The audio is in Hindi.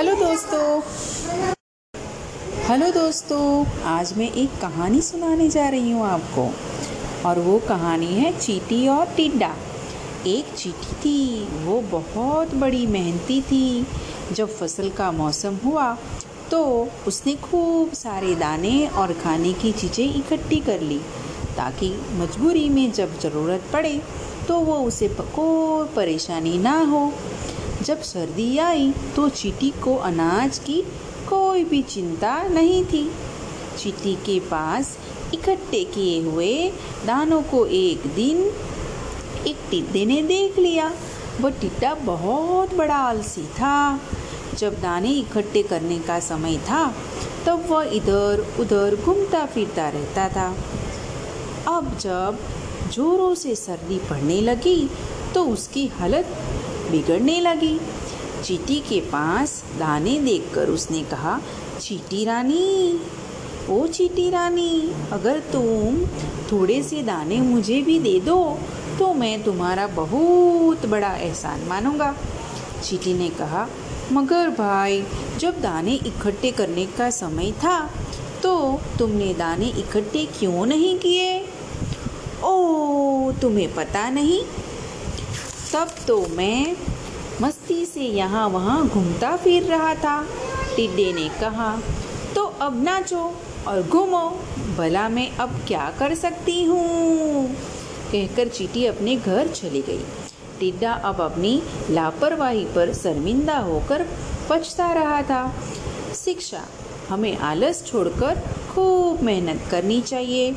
हेलो दोस्तों। हेलो दोस्तों, आज मैं एक कहानी सुनाने जा रही हूँ आपको। और वो कहानी है चीटी और टिड्डा। एक चीटी थी, वो बहुत बड़ी मेहनती थी। जब फ़सल का मौसम हुआ तो उसने खूब सारे दाने और खाने की चीज़ें इकट्ठी कर ली, ताकि मजबूरी में जब ज़रूरत पड़े तो वो उसे कोई परेशानी ना हो। जब सर्दी आई तो चीटी को अनाज की कोई भी चिंता नहीं थी। चीटी के पास इकट्ठे किए हुए दानों को एक दिन एक टिड्डे ने देख लिया। वह टिड्डा बहुत बड़ा आलसी था। जब दाने इकट्ठे करने का समय था, तब वह इधर उधर घूमता फिरता रहता था। अब जब जोरों से सर्दी पड़ने लगी तो उसकी हालत बिगड़ने लगी। चीटी के पास दाने देखकर उसने कहा, चीटी रानी, ओ चीटी रानी, अगर तुम थोड़े से दाने मुझे भी दे दो तो मैं तुम्हारा बहुत बड़ा एहसान मानूँगा। चीटी ने कहा, मगर भाई, जब दाने इकट्ठे करने का समय था तो तुमने दाने इकट्ठे क्यों नहीं किए? ओ, तुम्हें पता नहीं तब तो मैं मस्ती से यहाँ वहाँ घूमता फिर रहा था। टिड्डे ने कहा तो अब नाचो और घूमो, भला मैं अब क्या कर सकती हूँ? कहकर चीटी अपने घर चली गई। टिड्डा अब अपनी लापरवाही पर शर्मिंदा होकर पछता रहा था। शिक्षा, हमें आलस छोड़कर खूब मेहनत करनी चाहिए।